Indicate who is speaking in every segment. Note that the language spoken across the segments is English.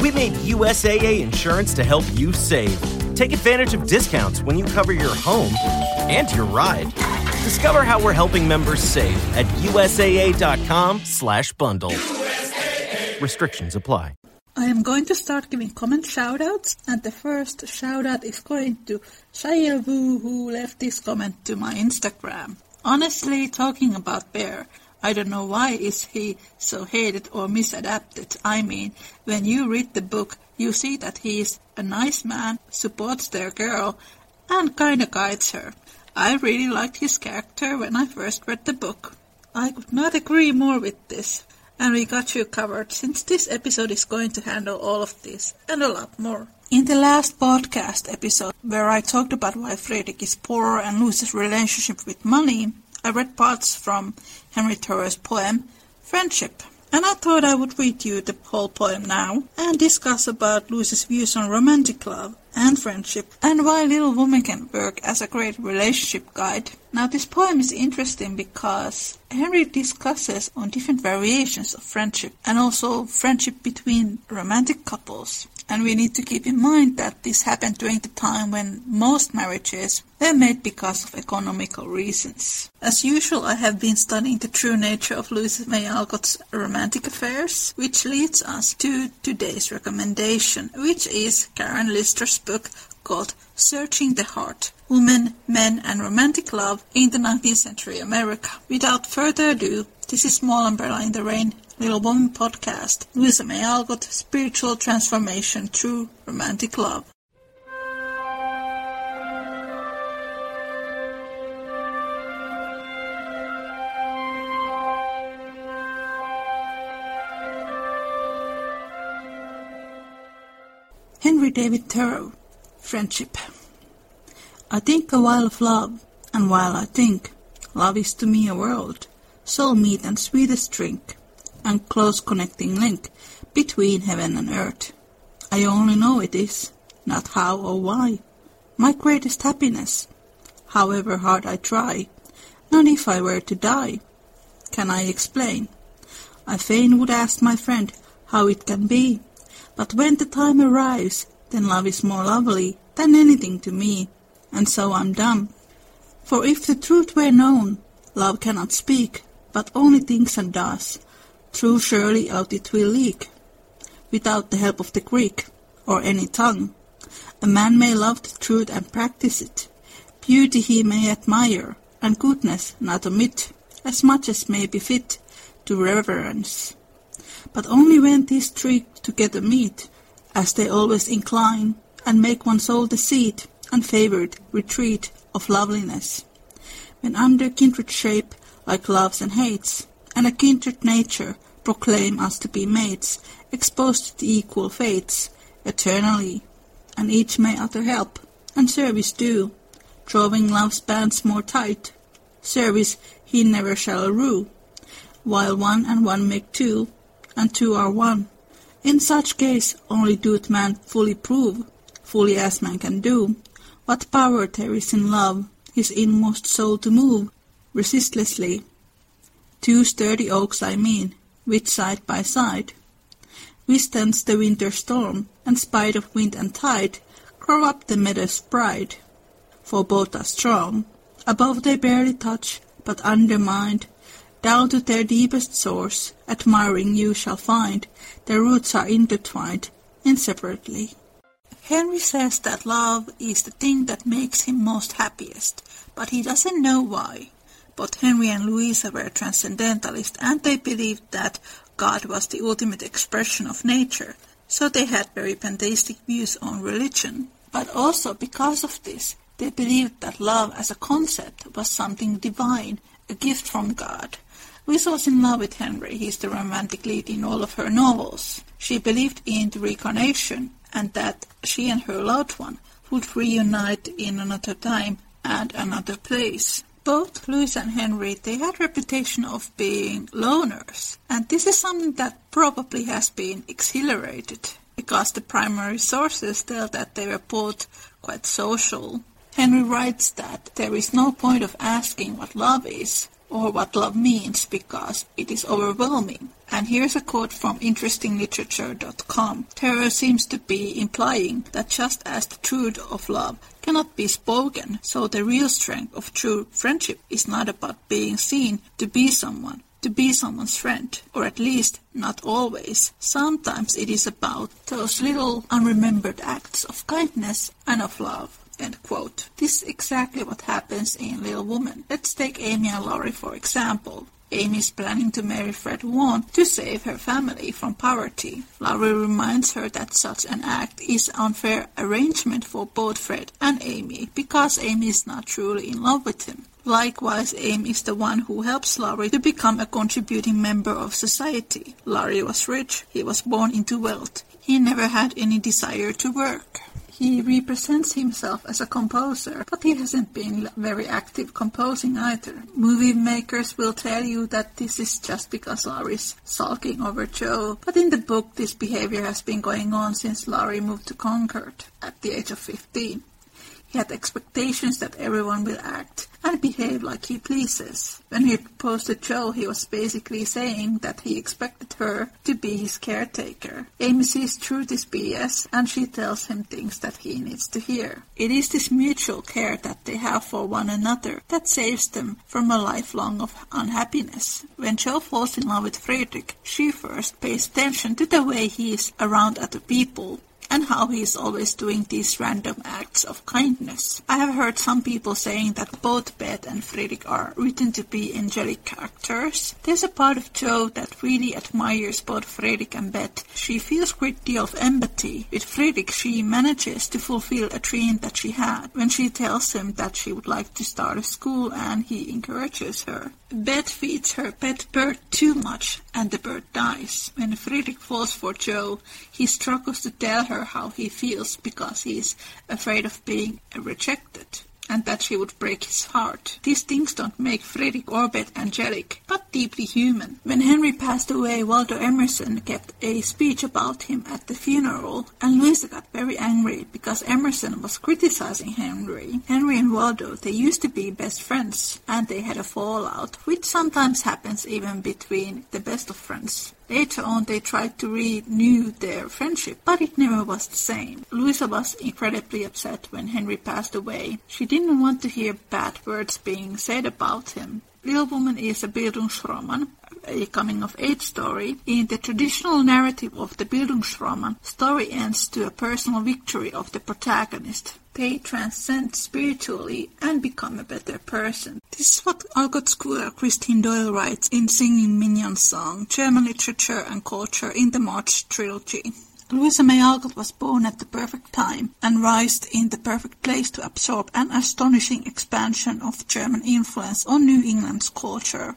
Speaker 1: We made USAA insurance to help you save. Take advantage of discounts when you cover your home and your ride. Discover how we're helping members save at usaa.com/bundle. Restrictions apply.
Speaker 2: I am going to start giving comment shoutouts, and the first shoutout is going to Wu, who left this comment to my Instagram. Honestly, talking about Baer, I don't know why is he so hated or misadapted. I mean, when you read the book, you see that he is a nice man, supports their girl, and kinda guides her. I really liked his character when I first read the book. I could not agree more with this. And we got you covered since this episode is going to handle all of this and a lot more. In the last podcast episode, where I talked about why Fredrik is poor and loses relationship with money, I read parts from Henry Thoreau's poem Friendship. And I thought I would read you the whole poem now and discuss about Lucy's views on romantic love and friendship and why Little Woman can work as a great relationship guide. Now this poem is interesting because Henry discusses on different variations of friendship and also friendship between romantic couples. And we need to keep in mind that this happened during the time when most marriages were made because of economical reasons. As usual, I have been studying the true nature of Louisa May Alcott's romantic affairs, which leads us to today's recommendation, which is Karen Lystra's book called Searching the Heart Women, Men, and Romantic Love in the 19th Century America. Without further ado, this is Small Umbrella in the Rain Little Woman podcast, Louisa May Alcott, Spiritual Transformation Through Romantic Love. Henry David Thoreau, Friendship. I think a while of love, and while I think, love is to me a world, soul meat and sweetest drink and close connecting link between heaven and earth. I only know it is, not how or why, my greatest happiness, however hard I try, not if I were to die. Can I explain? I fain would ask my friend how it can be, but when the time arrives, then love is more lovely than anything to me, and so I'm dumb. For if the truth were known, love cannot speak, but only thinks and does, through surely out it will leak, without the help of the Greek, or any tongue. A man may love the truth and practice it. Beauty he may admire, and goodness not omit, as much as may be fit to reverence. But only when these three together meet, as they always incline, and make one soul the seat and favored retreat of loveliness. When under kindred shape, like loves and hates, and a kindred nature proclaim us to be mates, exposed to equal fates, eternally, and each may other help, and service do, drawing love's bands more tight, service he never shall rue, while one and one make two, and two are one. In such case only doth man fully prove, fully as man can do, what power there is in love, his inmost soul to move, resistlessly, Two sturdy oaks I mean, which side by side Withstands the winter storm, and spite of wind and tide Grow up the meadow's pride. For both are strong, above they barely touch, but undermined, Down to their deepest source, admiring you shall find, Their roots are intertwined, inseparably. Henry says that love is the thing that makes him most happiest, but he doesn't know why. Both Henry and Louisa were transcendentalists, and they believed that God was the ultimate expression of nature, so they had very pantheistic views on religion. But also because of this, they believed that love as a concept was something divine, a gift from God. Louisa was in love with Henry, he's the romantic lead in all of her novels. She believed in the reincarnation and that she and her loved one would reunite in another time and another place both Louis and Henry, they had reputation of being loners. And this is something that probably has been exhilarated because the primary sources tell that they were both quite social. Henry writes that there is no point of asking what love is, or what love means because it is overwhelming. And here's a quote from interestingliterature.com. Thoreau seems to be implying that just as the truth of love cannot be spoken, so the real strength of true friendship is not about being seen to be someone, to be someone's friend, or at least not always. Sometimes it is about those little unremembered acts of kindness and of love. This is exactly what happens in Little Woman. Let's take Amy and Laurie for example. Amy is planning to marry Fred Vaughn to save her family from poverty. Laurie reminds her that such an act is unfair arrangement for both Fred and Amy because Amy is not truly in love with him. Likewise, Amy is the one who helps Laurie to become a contributing member of society. Laurie was rich, he was born into wealth. He never had any desire to work. He represents himself as a composer, but he hasn't been very active composing either. Movie makers will tell you that this is just because Laurie's sulking over Jo, but in the book this behavior has been going on since Laurie moved to Concord at the age of 15. He had expectations that everyone will act and behave like he pleases. When he proposed to Jo, he was basically saying that he expected her to be his caretaker. Amy sees through this BS and she tells him things that he needs to hear. It is this mutual care that they have for one another that saves them from a lifelong of unhappiness. When Jo falls in love with Friedrich, she first pays attention to the way he is around other people and how he is always doing these random acts of kindness. I have heard some people saying that both Beth and Friedrich are written to be angelic characters. There's a part of Jo that really admires both Friedrich and Beth. She feels a great deal of empathy. With Friedrich, she manages to fulfill a dream that she had when she tells him that she would like to start a school and he encourages her. Beth feeds her pet bird too much and the bird dies. When Friedrich falls for Jo, he struggles to tell her how he feels because he is afraid of being rejected and that she would break his heart. These things don't make Frederick or Beth angelic, but deeply human. When Henry passed away, Waldo Emerson kept a speech about him at the funeral, and Louisa got very angry because Emerson was criticizing Henry. Henry and Waldo, they used to be best friends, and they had a fallout, which sometimes happens even between the best of friends. Later on, they tried to renew their friendship, but it never was the same. Louisa was incredibly upset when Henry passed away. She didn't want to hear bad words being said about him. Little Woman is a Bildungsroman, a coming-of-age story. In the traditional narrative of the Bildungsroman, story ends to a personal victory of the protagonist. They transcend spiritually and become a better person. This is what Alcott scholar Christine Doyle writes in Singing Mignon's song, German Literature and Culture in the March Trilogy. Louisa May Alcott was born at the perfect time and raised in the perfect place to absorb an astonishing expansion of German influence on New England's culture.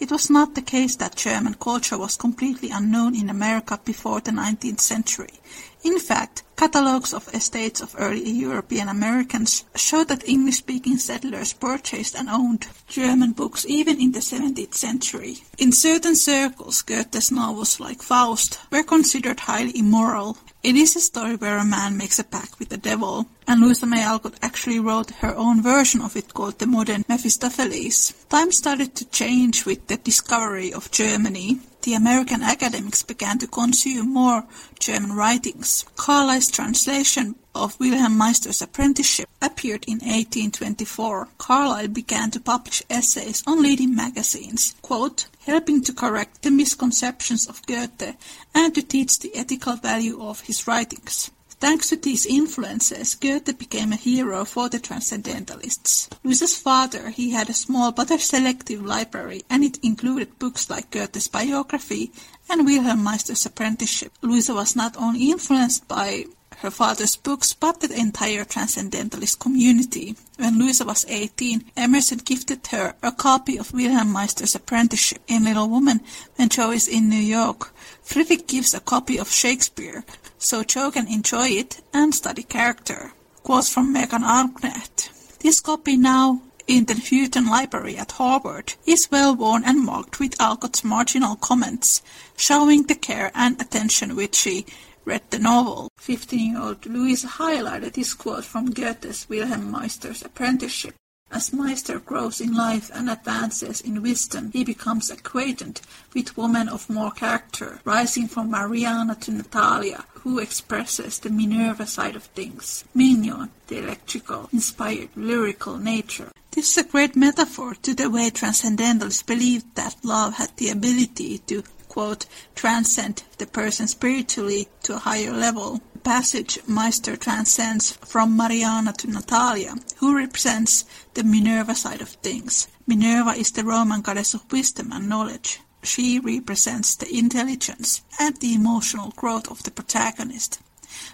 Speaker 2: It was not the case that German culture was completely unknown in America before the 19th century. In fact, catalogues of estates of early European Americans show that English-speaking settlers purchased and owned German books even in the 17th century. In certain circles, Goethe's novels like Faust were considered highly immoral. It is a story where a man makes a pact with the devil, and Louisa May Alcott actually wrote her own version of it called the modern Mephistopheles. Time started to change with the discovery of Germany the American academics began to consume more German writings. Carlyle's translation of Wilhelm Meister's Apprenticeship appeared in 1824. Carlyle began to publish essays on leading magazines, quote, helping to correct the misconceptions of Goethe and to teach the ethical value of his writings. Thanks to these influences, Goethe became a hero for the Transcendentalists. Louisa's father, he had a small but a selective library, and it included books like Goethe's biography and Wilhelm Meister's Apprenticeship. Louisa was not only influenced by her father's books, but the entire Transcendentalist community. When Louisa was 18, Emerson gifted her a copy of Wilhelm Meister's Apprenticeship in Little Woman when Jo is in New York. Friedrich gives a copy of Shakespeare, so Jo can enjoy it and study character. Quotes from Megan Arnett. This copy now in the Houghton Library at Harvard is well worn and marked with Alcott's marginal comments, showing the care and attention with which she read the novel. Fifteen-year-old Louise highlighted this quote from Goethe's Wilhelm Meister's Apprenticeship. As Meister grows in life and advances in wisdom, he becomes acquainted with women of more character, rising from Mariana to Natalia, who expresses the Minerva side of things, Mignon, the electrical, inspired, lyrical nature. This is a great metaphor to the way transcendentalists believed that love had the ability to, quote, transcend the person spiritually to a higher level. The passage Meister transcends from Mariana to Natalia, who represents the Minerva side of things. Minerva is the Roman goddess of wisdom and knowledge. She represents the intelligence and the emotional growth of the protagonist.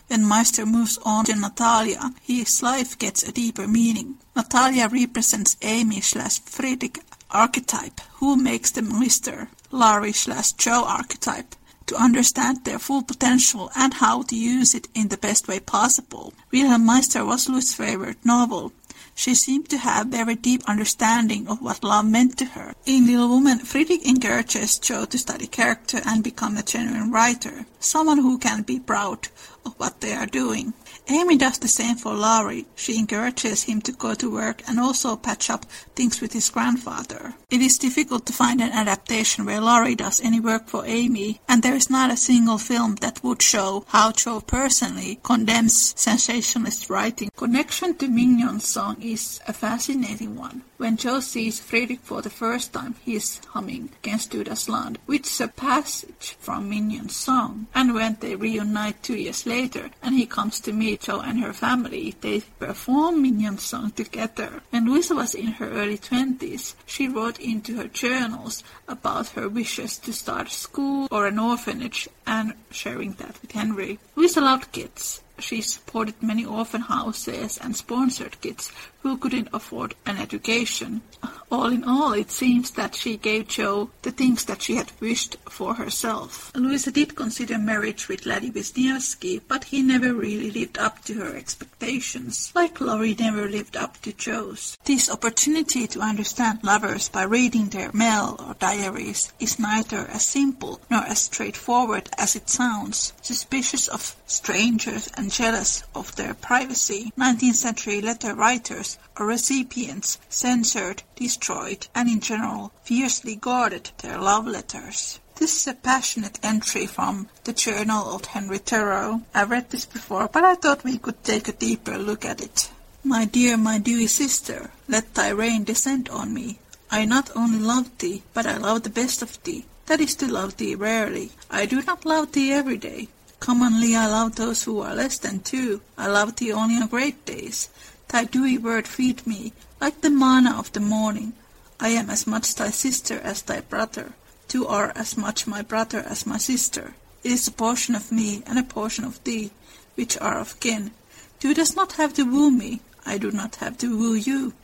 Speaker 2: When Meister moves on to Natalia, his life gets a deeper meaning. Natalia represents Amy slash Friedrich archetype, who makes the Meister Larry slash Jo archetype to understand their full potential and how to use it in the best way possible. Wilhelm Meister was Louis' favorite novel, she seemed to have very deep understanding of what love meant to her. In Little Woman, Friedrich encourages Jo to study character and become a genuine writer, someone who can be proud of what they are doing. Amy does the same for Laurie. She encourages him to go to work and also patch up things with his grandfather. It is difficult to find an adaptation where Laurie does any work for Amy, and there is not a single film that would show how Jo personally condemns sensationalist writing. Connection to Mignon's song is a fascinating one. When Jo sees Friedrich for the first time, he is humming Kennst Land, which is a passage from Mignon's song. And when they reunite two years later, and he comes to meet Jo and her family, they perform Mignon's song together. When Louisa was in her early twenties, she wrote into her journals about her wishes to start a school or an orphanage and sharing that with Henry. Louisa loved kids she supported many orphan houses and sponsored kids who couldn't afford an education. All in all, it seems that she gave Jo the things that she had wished for herself. Louisa did consider marriage with Laddie Wisniewski, but he never really lived up to her expectations, like Laurie never lived up to Jo's. This opportunity to understand lovers by reading their mail or diaries is neither as simple nor as straightforward as it sounds. Suspicious of strangers and jealous of their privacy, 19th century letter writers or recipients censored, destroyed, and in general fiercely guarded their love letters. This is a passionate entry from the Journal of Henry Thoreau. I've read this before, but I thought we could take a deeper look at it. My dear, my dewy sister, let thy rain descend on me. I not only love thee, but I love the best of thee. That is to love thee rarely. I do not love thee every day. Commonly I love those who are less than two. I love thee only on great days. Thy dewy word feed me, like the manna of the morning. I am as much thy sister as thy brother. Two are as much my brother as my sister. It is a portion of me and a portion of thee, which are of kin. Two does not have to woo me. I do not have to woo you.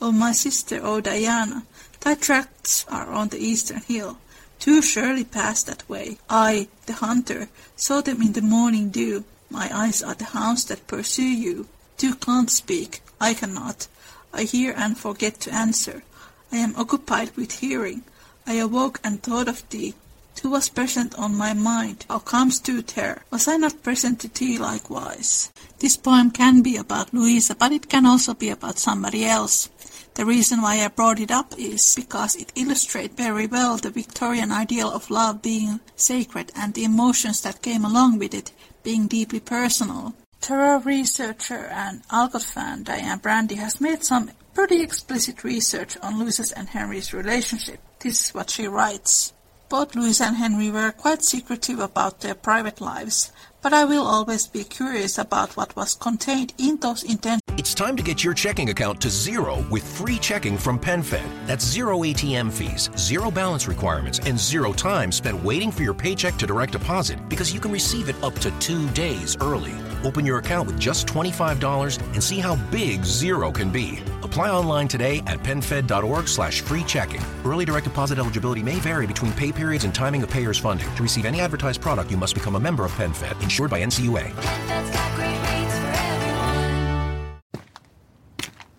Speaker 2: O my sister, O Diana, thy tracks are on the eastern hill. Two surely pass that way. I, the hunter, saw them in the morning dew. My eyes are the hounds that pursue you. Two can't speak. I cannot. I hear and forget to answer. I am occupied with hearing. I awoke and thought of thee. Two was present on my mind. How comes two there? Was I not present to thee likewise? This poem can be about Louisa, but it can also be about somebody else. The reason why I brought it up is because it illustrates very well the Victorian ideal of love being sacred and the emotions that came along with it being deeply personal. Thoreau researcher and Alcott fan Diane Brandy has made some pretty explicit research on Louisa's and Henry's relationship. This is what she writes. Both Louisa and Henry were quite secretive about their private lives, but I will always be curious about what was contained in those intentions.
Speaker 3: It's time to get your checking account to zero with free checking from PenFed. That's zero ATM fees, zero balance requirements, and zero time spent waiting for your paycheck to direct deposit because you can receive it up to two days early. Open your account with just $25 and see how big zero can be. Apply online today at PenFed.org slash free checking. Early direct deposit eligibility may vary between pay periods and timing of payer's funding. To receive any advertised product, you must become a member of PenFed, insured by NCUA.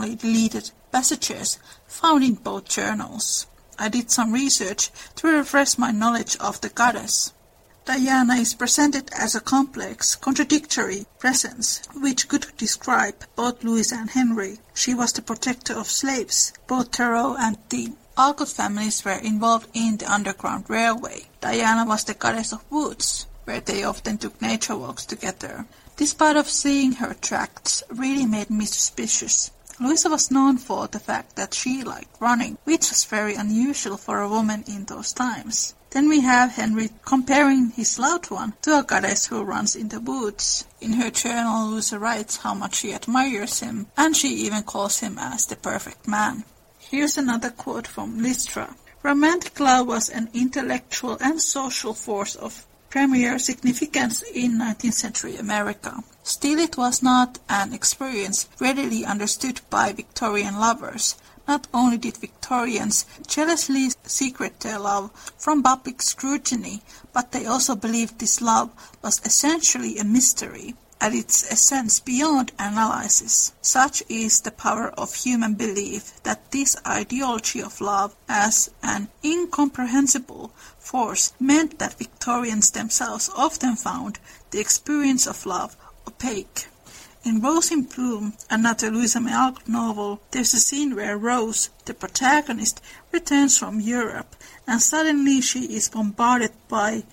Speaker 2: Deleted passages found in both journals. I did some research to refresh my knowledge of the goddess. Diana is presented as a complex, contradictory presence, which could describe both Louis and Henry. She was the protector of slaves. Both Thoreau and the Alcott families were involved in the Underground Railway. Diana was the goddess of woods, where they often took nature walks together. This part of seeing her tracts really made me suspicious. Louisa was known for the fact that she liked running, which was very unusual for a woman in those times. Then we have Henry comparing his loved one to a goddess who runs in the woods. In her journal, Louisa writes how much she admires him, and she even calls him as the perfect man. Here's another quote from Lystra. Romantic love was an intellectual and social force of premier significance in 19th century America. Still it was not an experience readily understood by Victorian lovers, not only did Victorians jealously secret their love from public scrutiny, but they also believed this love was essentially a mystery, at its essence beyond analysis. Such is the power of human belief that this ideology of love as an incomprehensible force meant that Victorians themselves often found the experience of love opaque. In Rose in Bloom, another Louisa May Alcott novel, there's a scene where Rose, the protagonist, returns from Europe and suddenly she is bombarded by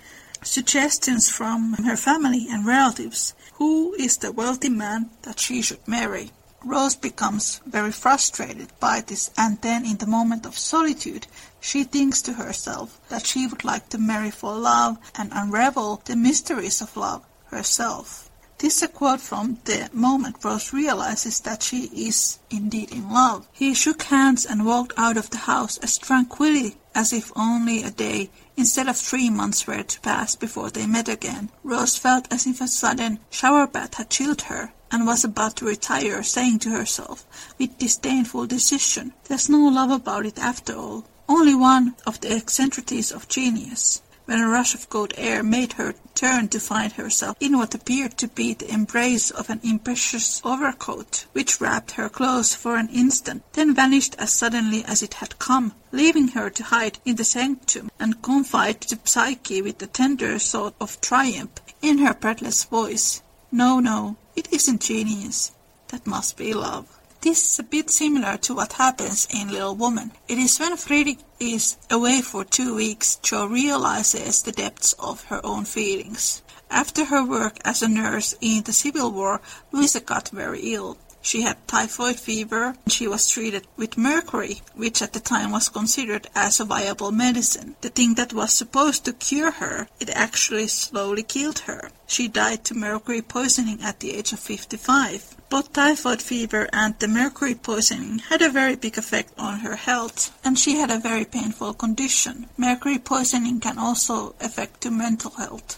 Speaker 2: suggestions from her family and relatives who is the wealthy man that she should marry. Rose becomes very frustrated by this and then in the moment of solitude she thinks to herself that she would like to marry for love and unravel the mysteries of love herself. This is a quote from the moment Rose realizes that she is indeed in love. He shook hands and walked out of the house as tranquilly as if only a day instead of three months were to pass before they met again. Rose felt as if a sudden shower bath had chilled her and was about to retire, saying to herself, with disdainful decision, There's no love about it after all, only one of the eccentricities of genius when a rush of cold air made her turn to find herself in what appeared to be the embrace of an impetuous overcoat, which wrapped her close for an instant, then vanished as suddenly as it had come, leaving her to hide in the sanctum and confide to Psyche with a tender sort of triumph in her breathless voice. No, no, it isn't genius. That must be love. This is a bit similar to what happens in Little Woman. It is when Friedrich is away for two weeks, Jo realizes the depths of her own feelings. After her work as a nurse in the Civil War, Louisa got very ill. She had typhoid fever. And she was treated with mercury, which at the time was considered as a viable medicine. The thing that was supposed to cure her, it actually slowly killed her. She died to mercury poisoning at the age of 55. Both typhoid fever and the mercury poisoning had a very big effect on her health, and she had a very painful condition. Mercury poisoning can also affect the mental health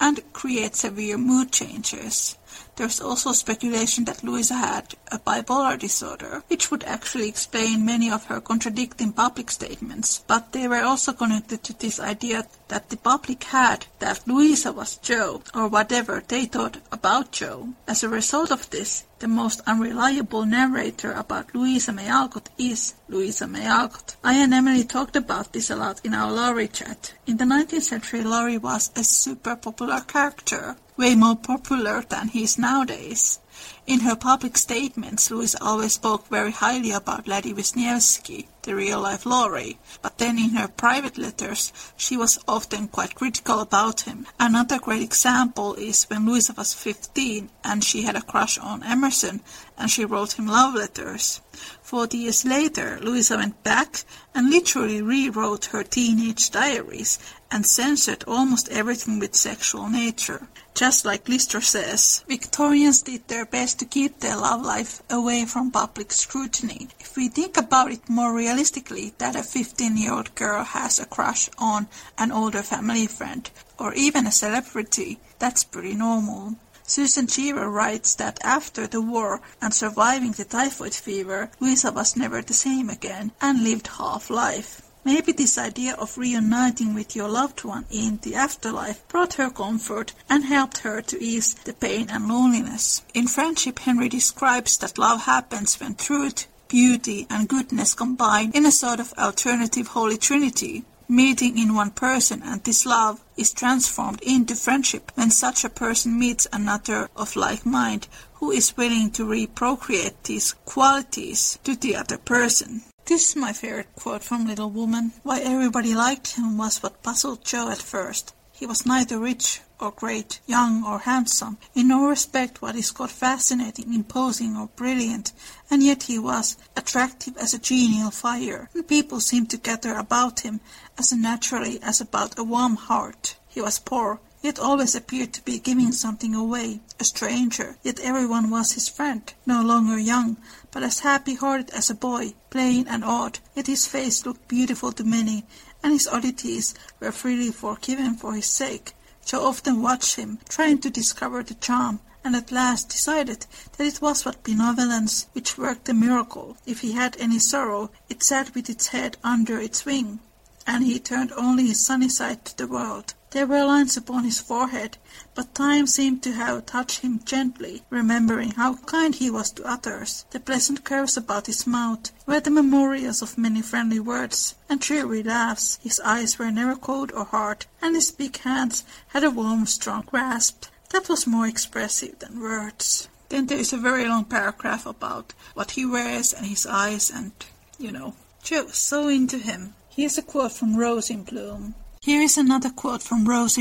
Speaker 2: and create severe mood changes. There's also speculation that Louisa had a bipolar disorder, which would actually explain many of her contradicting public statements, but they were also connected to this idea that the public had that Louisa was Jo, or whatever they thought about Jo. As a result of this, the most unreliable narrator about Louisa May Alcott is Louisa May Alcott. I and Emily talked about this a lot in our Laurie chat. In the 19th century, Laurie was a super popular character way more popular than he is nowadays. In her public statements, Louise always spoke very highly about Laddie Wisniewski, the real-life Laurie, but then in her private letters she was often quite critical about him. Another great example is when Louisa was 15 and she had a crush on Emerson and she wrote him love letters. Forty years later, Louisa went back and literally rewrote her teenage diaries and censored almost everything with sexual nature. Just like Lystra says, Victorians did their best to keep their love life away from public scrutiny. If we think about it more realistically, that a 15-year-old girl has a crush on an older family friend, or even a celebrity, that's pretty normal. Susan Cheever writes that after the war and surviving the typhoid fever, Louisa was never the same again and lived half life. Maybe this idea of reuniting with your loved one in the afterlife brought her comfort and helped her to ease the pain and loneliness. In Friendship, Henry describes that love happens when truth, beauty, and goodness combine in a sort of alternative Holy Trinity meeting in one person and this love is transformed into friendship when such a person meets another of like mind who is willing to reprocreate these qualities to the other person. This is my favorite quote from Little Woman. Why everybody liked him was what puzzled Jo at first. He was neither rich or great, young or handsome, in no respect what is called fascinating, imposing or brilliant, and yet he was attractive as a genial fire, and people seemed to gather about him as naturally as about a warm heart. He was poor, yet always appeared to be giving something away, a stranger, yet everyone was his friend, no longer young, but as happy-hearted as a boy, plain and odd, yet his face looked beautiful to many, and his oddities were freely forgiven for his sake. Jo often watched him, trying to discover the charm, and at last decided that it was but benevolence which worked the miracle. If he had any sorrow, it sat with its head under its wing, and he turned only his sunny side to the world. There were lines upon his forehead, but time seemed to have touched him gently, remembering how kind he was to others. The pleasant curves about his mouth were the memorials of many friendly words and cheery laughs. His eyes were never cold or hard, and his big hands had a warm, strong grasp that was more expressive than words. Then there is a very long paragraph about what he wears and his eyes and, you know, Jo was so into him. Here's a quote from Rose in Bloom. Here is another quote from Rose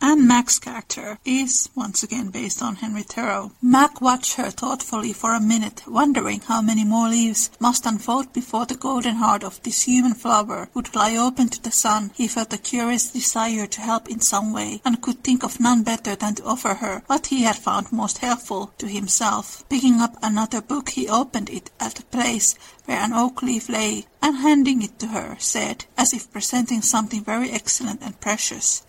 Speaker 2: Anne Mac's character is, once again, based on Henry Thoreau. Mac watched her thoughtfully for a minute, wondering how many more leaves must unfold before the golden heart of this human flower would lie open to the sun. He felt a curious desire to help in some way, and could think of none better than to offer her what he had found most helpful to himself. Picking up another book, he opened it at a place where an oak leaf lay, and handing it to her, said, as if presenting something very excellent and precious,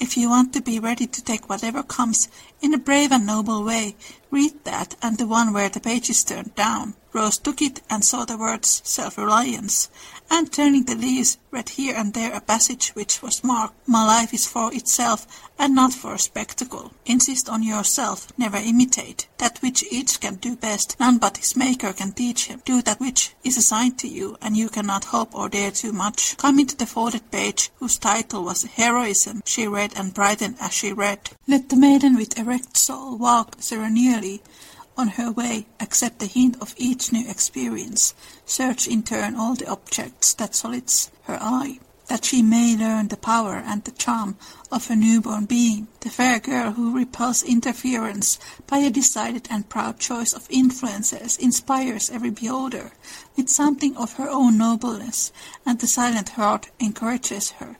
Speaker 2: if you want to be ready to take whatever comes in a brave and noble way, read that and the one where the page is turned down. Rose took it and saw the words self-reliance, and turning the leaves, read here and there a passage which was marked, My life is for itself and not for a spectacle. Insist on yourself, never imitate. That which each can do best, none but his maker can teach him. Do that which is assigned to you, and you cannot hope or dare too much. Coming to the folded page, whose title was Heroism, she read and brightened as she read. Let the maiden with erect soul walk serenely on her way, accept the hint of each new experience, search in turn all the objects that solicits her eye, that she may learn the power and the charm of a newborn being, the fair girl who repels interference by a decided and proud choice of influences inspires every beholder with something of her own nobleness, and the silent heart encourages her.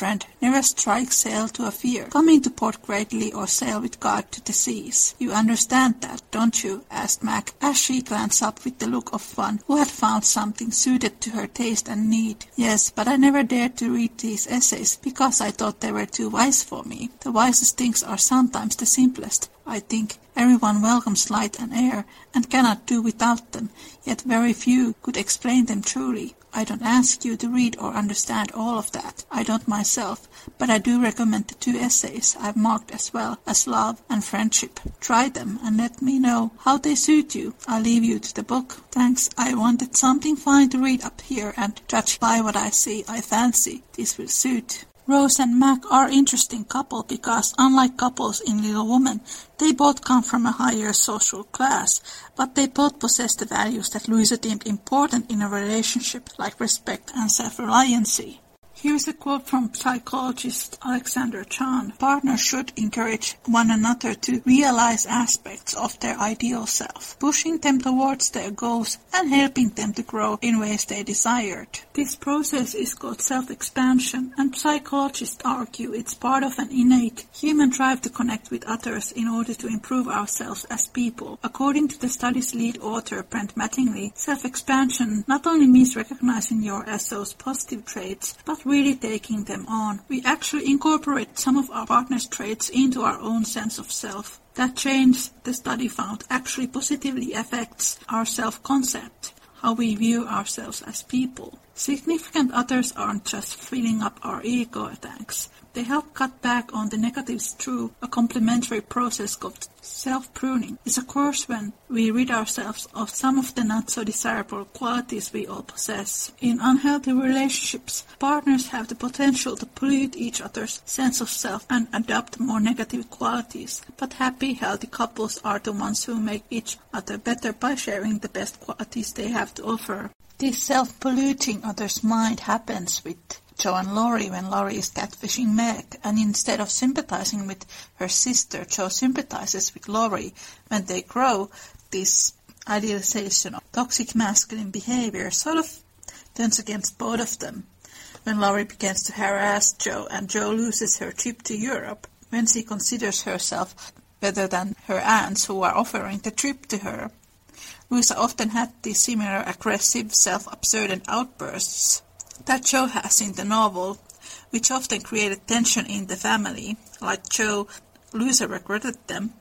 Speaker 2: Friend, never strike sail to a fear, coming to port greatly or sail with God to the seas. You understand that, don't you? asked Mac, as she glanced up with the look of one who had found something suited to her taste and need. Yes, but I never dared to read these essays because I thought they were too wise for me. The wisest things are sometimes the simplest. I think everyone welcomes light and air, and cannot do without them, yet very few could explain them truly. I don't ask you to read or understand all of that. I don't myself, but I do recommend the two essays I've marked as well as Love and Friendship. Try them and let me know how they suit you. I'll leave you to the book. Thanks. I wanted something fine to read up here, and judged by what I see, I fancy this will suit. Rose and Mac are interesting couple because unlike couples in Little Woman, they both come from a higher social class, but they both possess the values that Louisa deemed important in a relationship like respect and self-reliancy. Here's a quote from psychologist Alexander Chan. Partners should encourage one another to realize aspects of their ideal self, pushing them towards their goals and helping them to grow in ways they desired. This process is called self-expansion, and psychologists argue it's part of an innate human drive to connect with others in order to improve ourselves as people. According to the study's lead author, Brent Mattingly, self-expansion not only means recognizing your SO's positive traits, but really taking them on. We actually incorporate some of our partner's traits into our own sense of self. That change, the study found, actually positively affects our self-concept, how we view ourselves as people. Significant others aren't just filling up our ego tanks. They help cut back on the negatives through a complementary process called self-pruning. It's a course when we rid ourselves of some of the not so desirable qualities we all possess. In unhealthy relationships, partners have the potential to pollute each other's sense of self and adopt more negative qualities. But happy, healthy couples are the ones who make each other better by sharing the best qualities they have to offer. This self-polluting other's mind happens with Jo and Laurie when Laurie is catfishing Meg, and instead of sympathizing with her sister, Jo sympathizes with Laurie. When they grow, this idealization of toxic masculine behavior sort of turns against both of them. When Laurie begins to harass Jo and Jo loses her trip to Europe, when she considers herself better than her aunts who are offering the trip to her. Louisa often had these similar aggressive, self-absorbed outbursts that Jo has in the novel, which often created tension in the family. Like Jo, Louisa regretted them.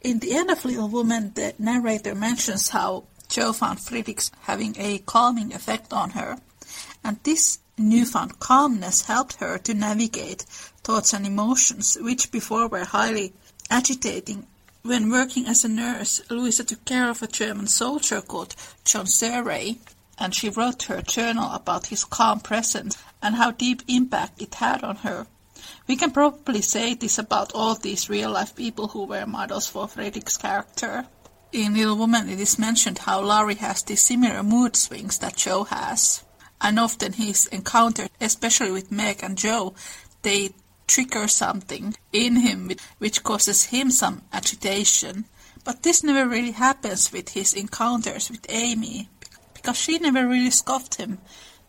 Speaker 2: In the end of Little Woman, the narrator mentions how Jo found Friedrichs having a calming effect on her, and this newfound calmness helped her to navigate thoughts and emotions which before were highly agitating. When working as a nurse, Louisa took care of a German soldier called John Surrey, and she wrote her journal about his calm presence and how deep impact it had on her. We can probably say this about all these real-life people who were models for Frederick's character. In Little Woman it is mentioned how Laurie has these similar mood swings that Jo has. And often he's encountered, especially with Meg and Jo, they trigger something in him which causes him some agitation. But this never really happens with his encounters with Amy, because she never really scoffed him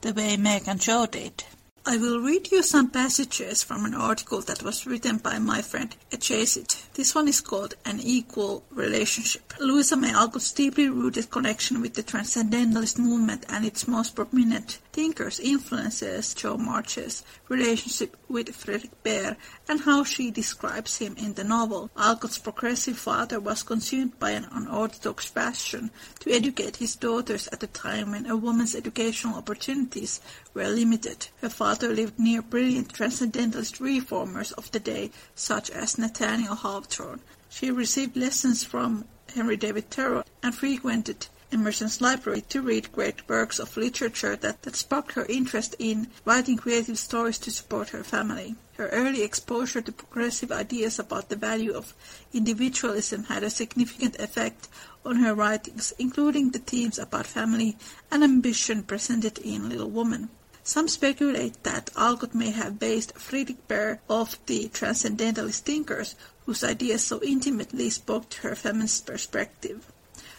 Speaker 2: the way Meg and Jo did. I will read you some passages from an article that was written by my friend Echezit. This one is called An Equal Relationship. Louisa May Alcott's deeply rooted connection with the Transcendentalist movement and its most prominent thinkers influences Jo March's relationship with Frederick Baer and how she describes him in the novel. Alcott's progressive father was consumed by an unorthodox passion to educate his daughters at a time when a woman's educational opportunities were limited. Her father lived near brilliant transcendentalist reformers of the day, such as Nathaniel Hawthorne. She received lessons from Henry David Thoreau and frequented Emerson's library to read great works of literature that, that sparked her interest in writing creative stories to support her family. Her early exposure to progressive ideas about the value of individualism had a significant effect on her writings, including the themes about family and ambition presented in Little Woman. Some speculate that Alcott may have based Friedrich Baer off the transcendentalist thinkers whose ideas so intimately spoke to her feminist perspective.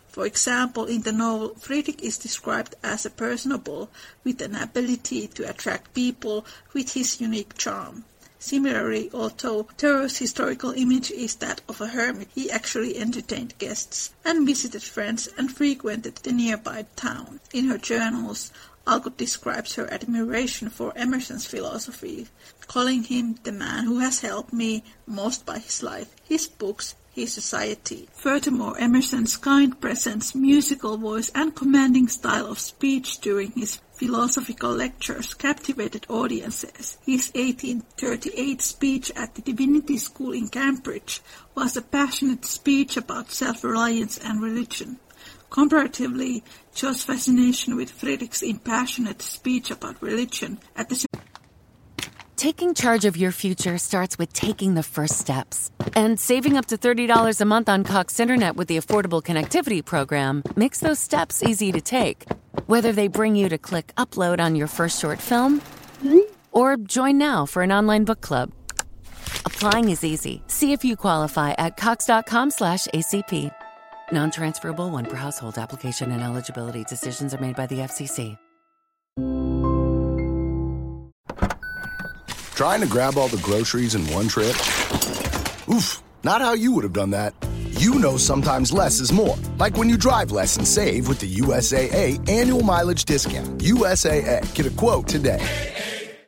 Speaker 2: For example, in the novel, Friedrich is described as a personable with an ability to attract people with his unique charm. Similarly, although Thoreau's historical image is that of a hermit, he actually entertained guests and visited friends and frequented the nearby town. In her journals, Alcott describes her admiration for Emerson's philosophy, calling him the man who has helped me most by his life, his books, his society. Furthermore, Emerson's kind presence, musical voice, and commanding style of speech during his philosophical lectures captivated audiences. His 1838 speech at the Divinity School in Cambridge was a passionate speech about self-reliance and religion. Comparatively, Jo's fascination with Friedrich's impassioned speech about religion at the
Speaker 4: Taking charge of your future starts with taking the first steps. And saving up to $30 a month on Cox Internet with the Affordable Connectivity Program makes those steps easy to take. Whether they bring you to click upload on your first short film or join now for an online book club. Applying is easy. See if you qualify at cox.com slash ACP. Non-transferable one per household application and eligibility decisions are made by the FCC.
Speaker 5: Trying to grab all the groceries in one trip? Oof, not how you would have done that. You know sometimes less is more. Like when you drive less and save with the USAA annual mileage discount. USAA. Get a quote today.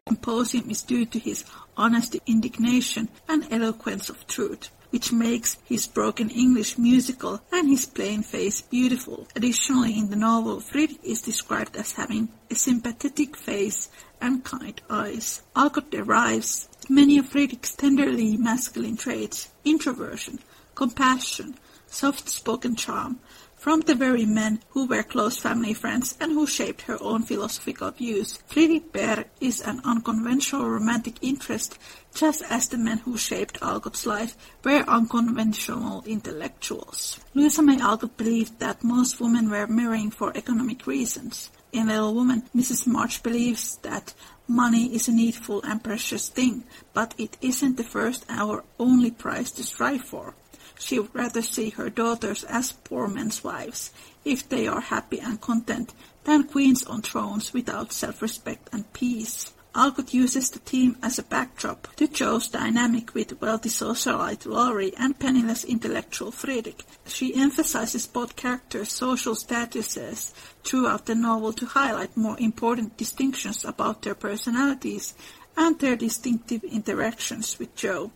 Speaker 2: symposium is due to his honest indignation and eloquence of truth which makes his broken English musical and his plain face beautiful. Additionally, in the novel, Friedrich is described as having a sympathetic face and kind eyes. Alcott derives many of Friedrich's tenderly masculine traits, introversion, compassion, soft-spoken charm, from the very men who were close family friends and who shaped her own philosophical views. Friedrich Berg is an unconventional romantic interest, just as the men who shaped Alcott's life were unconventional intellectuals. Louisa May Alcott believed that most women were marrying for economic reasons. In Little Woman, Mrs. March believes that money is a needful and precious thing, but it isn't the first or only prize to strive for. She would rather see her daughters as poor men's wives, if they are happy and content, than queens on thrones without self-respect and peace. Alcott uses the theme as a backdrop to Jo's dynamic with wealthy socialite Laurie and penniless intellectual Friedrich. She emphasizes both characters' social statuses throughout the novel to highlight more important distinctions about their personalities and their distinctive interactions with Jo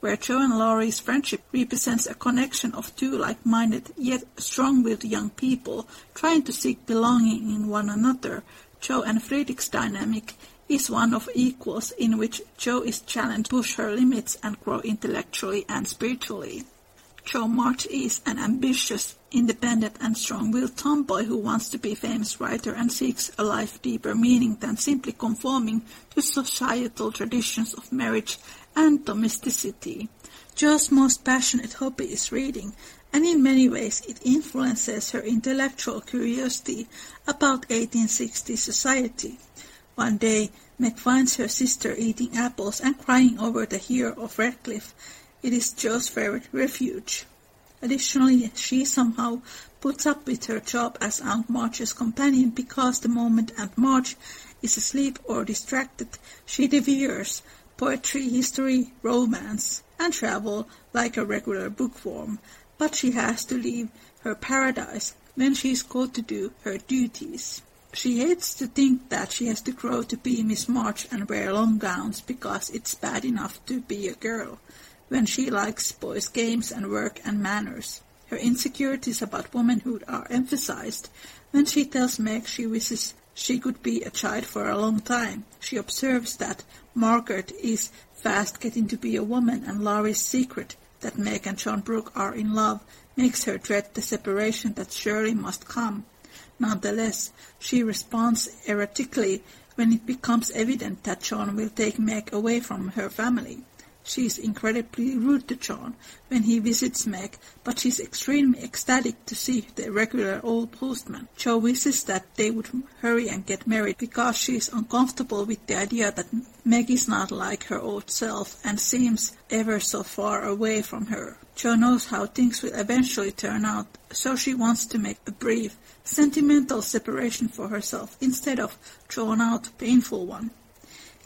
Speaker 2: where Jo and Laurie's friendship represents a connection of two like-minded yet strong-willed young people trying to seek belonging in one another. Jo and Friedrich's dynamic is one of equals in which Jo is challenged to push her limits and grow intellectually and spiritually. Jo March is an ambitious, independent and strong-willed tomboy who wants to be a famous writer and seeks a life deeper meaning than simply conforming to societal traditions of marriage and domesticity. Jo's most passionate hobby is reading, and in many ways it influences her intellectual curiosity about 1860s society. One day, Meg finds her sister eating apples and crying over the hero of Redclyffe. It is Jo's favorite refuge. Additionally, she somehow puts up with her job as Aunt March's companion because the moment Aunt March is asleep or distracted, she devours poetry, history, romance, and travel like a regular bookworm, but she has to leave her paradise when she is called to do her duties. She hates to think that she has to grow to be Miss March and wear long gowns because it's bad enough to be a girl, when she likes boys' games and work and manners. Her insecurities about womanhood are emphasized when she tells Meg she wishes she could be a child for a long time. She observes that Margaret is fast getting to be a woman, and Laurie's secret that Meg and John Brooke are in love makes her dread the separation that surely must come. Nonetheless, she responds erratically when it becomes evident that John will take Meg away from her family. She is incredibly rude to John when he visits Meg, but she's extremely ecstatic to see the regular old postman. Jo wishes that they would hurry and get married because she is uncomfortable with the idea that Meg is not like her old self and seems ever so far away from her. Jo knows how things will eventually turn out, so she wants to make a brief, sentimental separation for herself instead of drawn-out, painful one.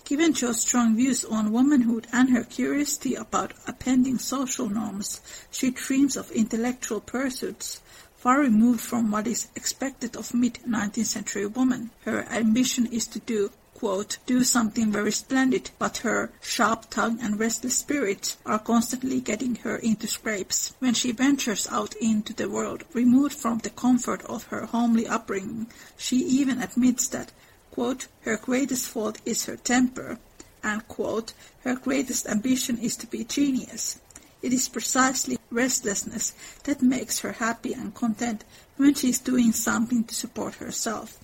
Speaker 2: Given Jo's strong views on womanhood and her curiosity about appending social norms, she dreams of intellectual pursuits far removed from what is expected of mid-19th century woman. Her ambition is to do quote, do something very splendid, but her sharp tongue and restless spirit are constantly getting her into scrapes. When she ventures out into the world, removed from the comfort of her homely upbringing, she even admits that quote, her greatest fault is her temper, and quote, her greatest ambition is to be genius. It is precisely restlessness that makes her happy and content when she is doing something to support herself.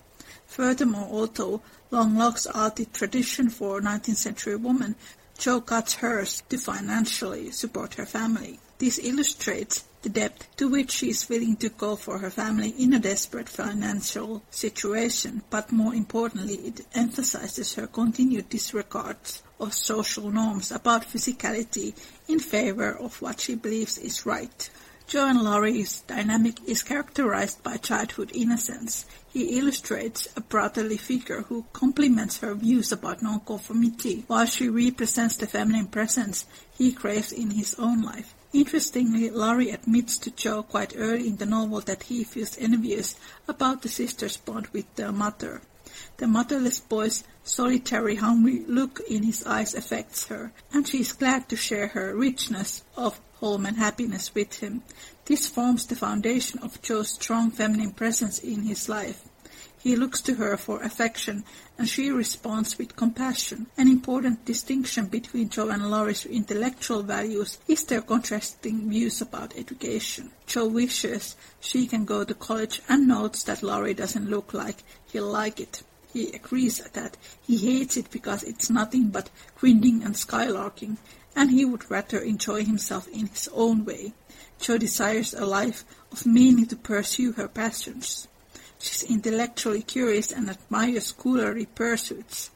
Speaker 2: Furthermore, although long locks are the tradition for a 19th century woman, Jo cuts hers to financially support her family. This illustrates the depth to which she is willing to go for her family in a desperate financial situation, but more importantly, it emphasizes her continued disregard of social norms about physicality in favor of what she believes is right. Jo and Laurie's dynamic is characterized by childhood innocence. He illustrates a brotherly figure who complements her views about nonconformity, while she represents the feminine presence he craves in his own life. Interestingly, Laurie admits to Jo quite early in the novel that he feels envious about the sisters' bond with their mother. The motherless boy's solitary, hungry look in his eyes affects her, and she is glad to share her richness of home and happiness with him. This forms the foundation of Jo's strong feminine presence in his life. He looks to her for affection, and she responds with compassion. An important distinction between Jo and Laurie's intellectual values is their contrasting views about education. Jo wishes she can go to college and notes that Laurie doesn't look like he'll like it. He agrees that he hates it because it's nothing but grinding and skylarking, and he would rather enjoy himself in his own way. Jo desires a life of meaning to pursue her passions. She's intellectually curious and admires scholarly pursuits,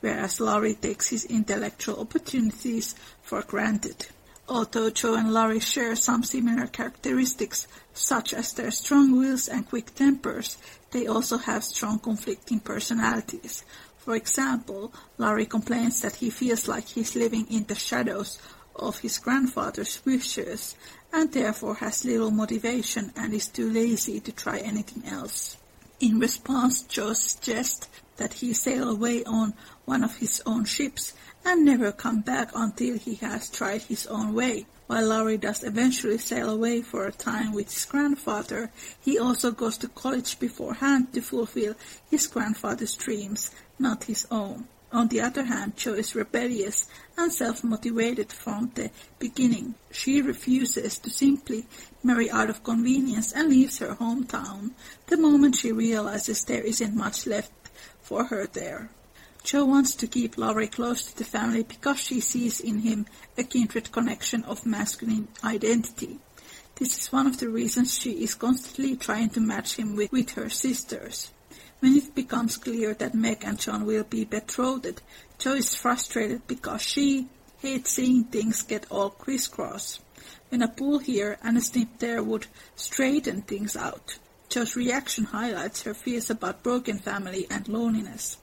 Speaker 2: whereas Laurie takes his intellectual opportunities for granted. Although Jo and Laurie share some similar characteristics, such as their strong wills and quick tempers, they also have strong conflicting personalities. For example, Laurie complains that he feels like he's living in the shadows of his grandfather's wishes and therefore has little motivation and is too lazy to try anything else. In response, Jo suggests that he sail away on one of his own ships and never come back until he has tried his own way. While Laurie does eventually sail away for a time with his grandfather, he also goes to college beforehand to fulfill his grandfather's dreams, not his own. On the other hand, Jo is rebellious and self-motivated from the beginning. She refuses to simply marry out of convenience and leaves her hometown the moment she realizes there isn't much left for her there. Jo wants to keep Laurie close to the family because she sees in him a kindred connection of masculine identity. This is one of the reasons she is constantly trying to match him with, with her sisters. When it becomes clear that Meg and John will be betrothed, Jo is frustrated because she hates seeing things get all crisscross. When a pull here and a snip there would straighten things out. Jo's reaction highlights her fears about broken family and loneliness.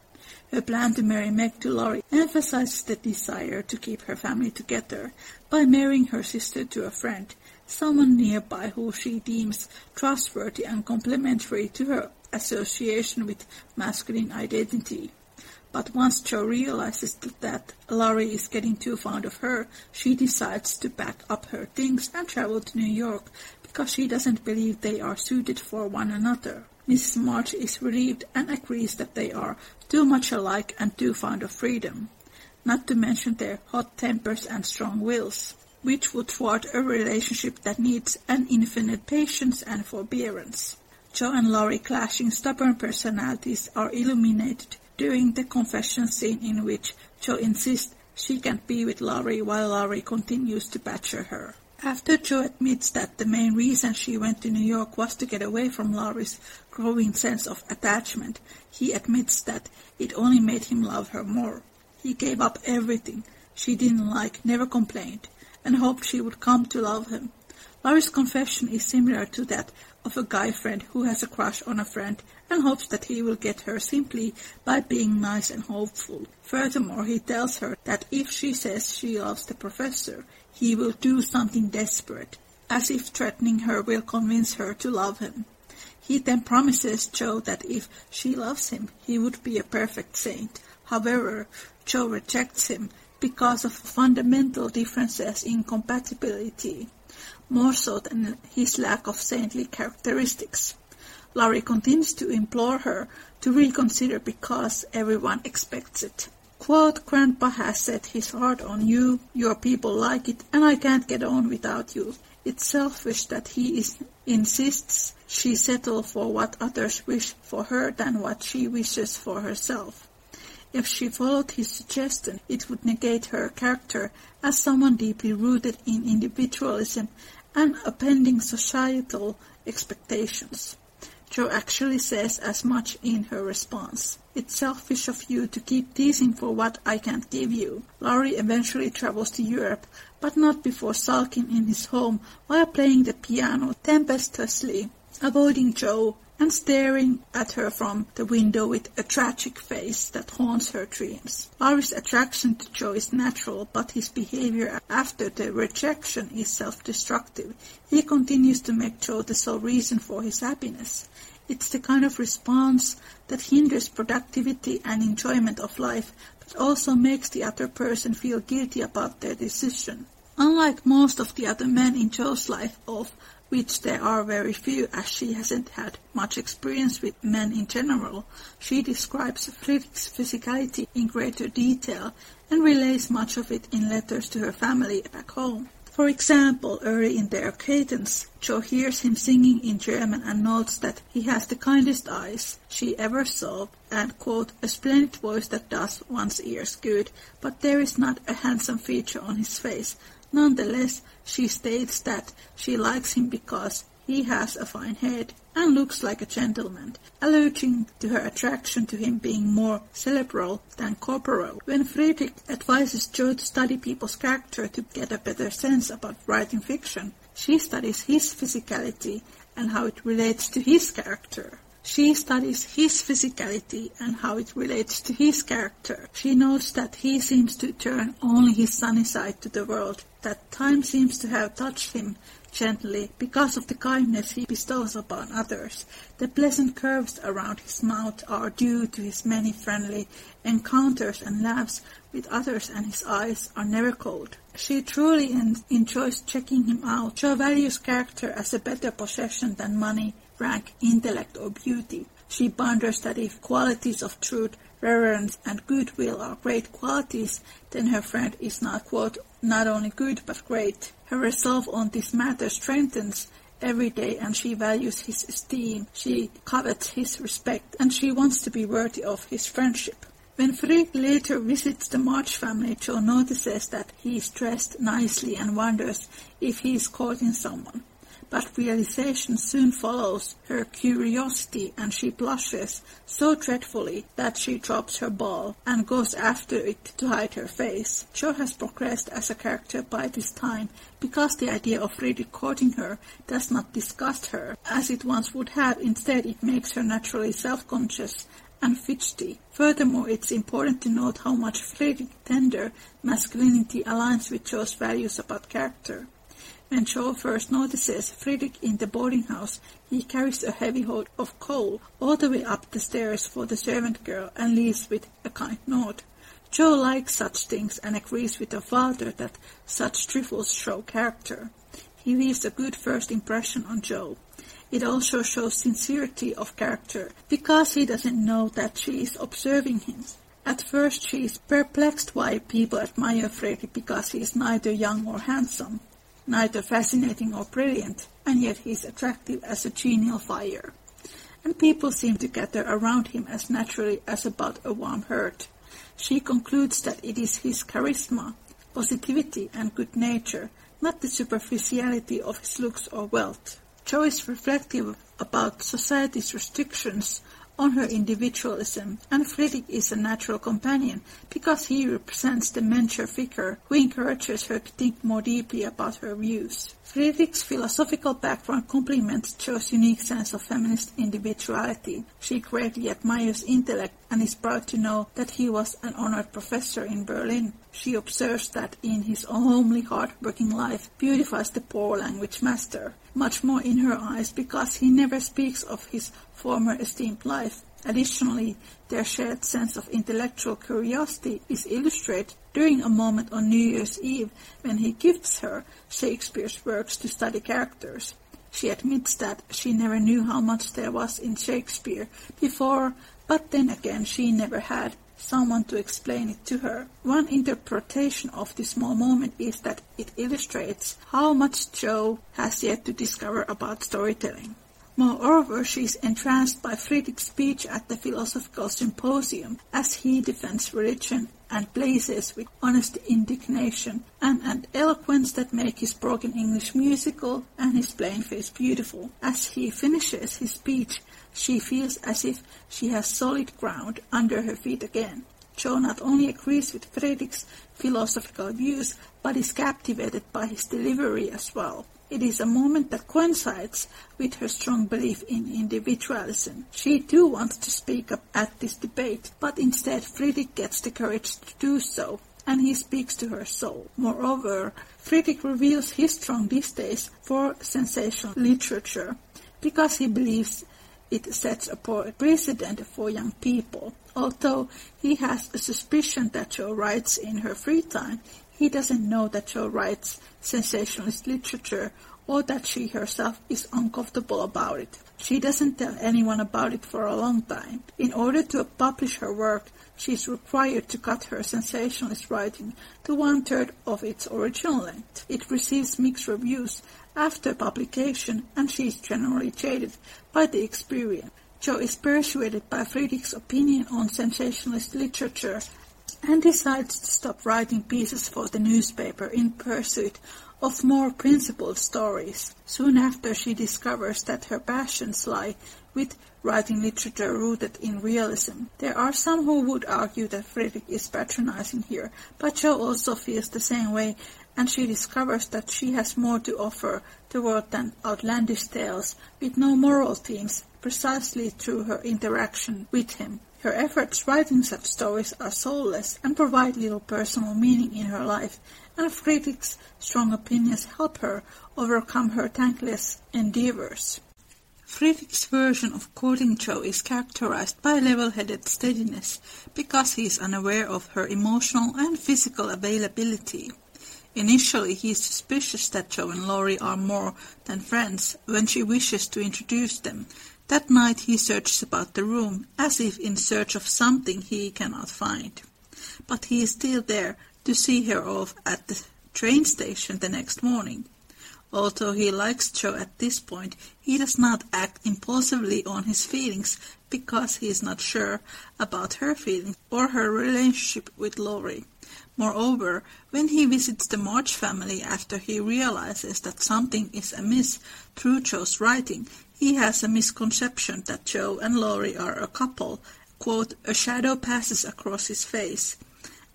Speaker 2: Her plan to marry Meg to Laurie emphasizes the desire to keep her family together by marrying her sister to a friend, someone nearby who she deems trustworthy and complementary to her association with masculine identity. But once Jo realizes that Laurie is getting too fond of her, she decides to pack up her things and travel to New York because she doesn't believe they are suited for one another. Mrs. March is relieved and agrees that they are too much alike and too fond of freedom, not to mention their hot tempers and strong wills, which would thwart a relationship that needs an infinite patience and forbearance. Jo and Laurie clashing stubborn personalities are illuminated during the confession scene in which Jo insists she can't be with Laurie while Laurie continues to badger her. After Jo admits that the main reason she went to New York was to get away from Laurie's growing sense of attachment, he admits that it only made him love her more. He gave up everything she didn't like, never complained, and hoped she would come to love him. Laurie's confession is similar to that of a guy friend who has a crush on a friend and hopes that he will get her simply by being nice and hopeful. Furthermore, he tells her that if she says she loves the professor, he will do something desperate, as if threatening her will convince her to love him. He then promises Jo that if she loves him, he would be a perfect saint. However, Jo rejects him because of fundamental differences in compatibility more so than his lack of saintly characteristics. Laurie continues to implore her to reconsider because everyone expects it. Quote, Grandpa has set his heart on you, your people like it, and I can't get on without you. It's selfish that he is, insists she settle for what others wish for her than what she wishes for herself. If she followed his suggestion, it would negate her character as someone deeply rooted in individualism and appending societal expectations. Jo actually says as much in her response. It's selfish of you to keep teasing for what I can't give you. Laurie eventually travels to Europe, but not before sulking in his home while playing the piano tempestuously. Avoiding Jo, and staring at her from the window with a tragic face that haunts her dreams. Laurie's attraction to Jo is natural, but his behavior after the rejection is self-destructive. He continues to make Jo the sole reason for his happiness. It's the kind of response that hinders productivity and enjoyment of life, but also makes the other person feel guilty about their decision. Unlike most of the other men in Jo's life, of which there are very few as she hasn't had much experience with men in general, she describes Fredrik's physicality in greater detail and relays much of it in letters to her family back home. For example, early in their acquaintance, Jo hears him singing in German and notes that he has the kindest eyes she ever saw and, quote, a splendid voice that does one's ears good, but there is not a handsome feature on his face. Nonetheless, she states that she likes him because he has a fine head and looks like a gentleman, alluding to her attraction to him being more cerebral than corporal. When Fredrik advises Jo to study people's character to get a better sense about writing fiction, she studies his physicality and how it relates to his character. She studies his physicality and how it relates to his character. She notes that he seems to turn only his sunny side to the world, that time seems to have touched him gently because of the kindness he bestows upon others. The pleasant curves around his mouth are due to his many friendly encounters and laughs with others and his eyes are never cold. She truly en enjoys checking him out. She values character as a better possession than money rank, intellect, or beauty. She ponders that if qualities of truth, reverence, and goodwill are great qualities, then her friend is not, quote, not only good but great. Her resolve on this matter strengthens every day and she values his esteem, she covets his respect, and she wants to be worthy of his friendship. When Fredrik later visits the March family, Jo notices that he is dressed nicely and wonders if he is courting someone but realization soon follows her curiosity and she blushes so dreadfully that she drops her ball and goes after it to hide her face. Jo has progressed as a character by this time because the idea of really courting her does not disgust her as it once would have. Instead, it makes her naturally self-conscious and fidgety. Furthermore, it's important to note how much Fredrik tender masculinity aligns with Jo's values about character. When Jo first notices Fredrik in the boarding house, he carries a heavy load of coal all the way up the stairs for the servant girl and leaves with a kind nod. Jo likes such things and agrees with her father that such trifles show character. He leaves a good first impression on Jo. It also shows sincerity of character because he doesn't know that she is observing him. At first she is perplexed why people admire Fredrik because he is neither young or handsome neither fascinating or brilliant, and yet he is attractive as a genial fire. And people seem to gather around him as naturally as about a warm hearth. She concludes that it is his charisma, positivity, and good nature, not the superficiality of his looks or wealth. Jo is reflective about society's restrictions on her individualism, and Friedrich is a natural companion because he represents the Mentor figure who encourages her to think more deeply about her views. Friedrich's philosophical background complements Jo's unique sense of feminist individuality. She greatly admires intellect and is proud to know that he was an honored professor in Berlin. She observes that in his homely, hard-working life beautifies the poor language master much more in her eyes because he never speaks of his former esteemed life. Additionally, their shared sense of intellectual curiosity is illustrated during a moment on New Year's Eve when he gifts her Shakespeare's works to study characters. She admits that she never knew how much there was in Shakespeare before, but then again she never had someone to explain it to her. One interpretation of this small moment is that it illustrates how much Jo has yet to discover about storytelling. Moreover, she is entranced by Friedrich's speech at the Philosophical Symposium as he defends religion and blazes with honest indignation and an eloquence that make his broken English musical and his plain face beautiful. As he finishes his speech, she feels as if she has solid ground under her feet again. Jo not only agrees with Fredrik's philosophical views, but is captivated by his delivery as well. It is a moment that coincides with her strong belief in individualism. She too wants to speak up at this debate, but instead Friedrich gets the courage to do so, and he speaks to her soul. Moreover, Friedrich reveals his strong distaste for sensational literature because he believes it sets a precedent for young people. Although he has a suspicion that Jo writes in her free time, he doesn't know that Jo writes sensationalist literature or that she herself is uncomfortable about it. She doesn't tell anyone about it for a long time. In order to publish her work, she is required to cut her sensationalist writing to one-third of its original length. It receives mixed reviews after publication and she is generally jaded by the experience. Jo is persuaded by Friedrich's opinion on sensationalist literature and decides to stop writing pieces for the newspaper in pursuit of more principled stories. Soon after she discovers that her passions lie with writing literature rooted in realism. There are some who would argue that Friedrich is patronizing here, but Jo also feels the same way and she discovers that she has more to offer the world than outlandish tales with no moral themes precisely through her interaction with him. Her efforts writing such stories are soulless and provide little personal meaning in her life, and Friedrich's strong opinions help her overcome her thankless endeavors. Friedrich's version of courting Jo is characterized by level-headed steadiness because he is unaware of her emotional and physical availability. Initially, he is suspicious that Jo and Laurie are more than friends when she wishes to introduce them, that night he searches about the room, as if in search of something he cannot find. But he is still there to see her off at the train station the next morning. Although he likes Jo at this point, he does not act impulsively on his feelings because he is not sure about her feelings or her relationship with Laurie. Moreover, when he visits the March family after he realizes that something is amiss through Jo's writing, he has a misconception that Jo and Laurie are a couple. Quote, a shadow passes across his face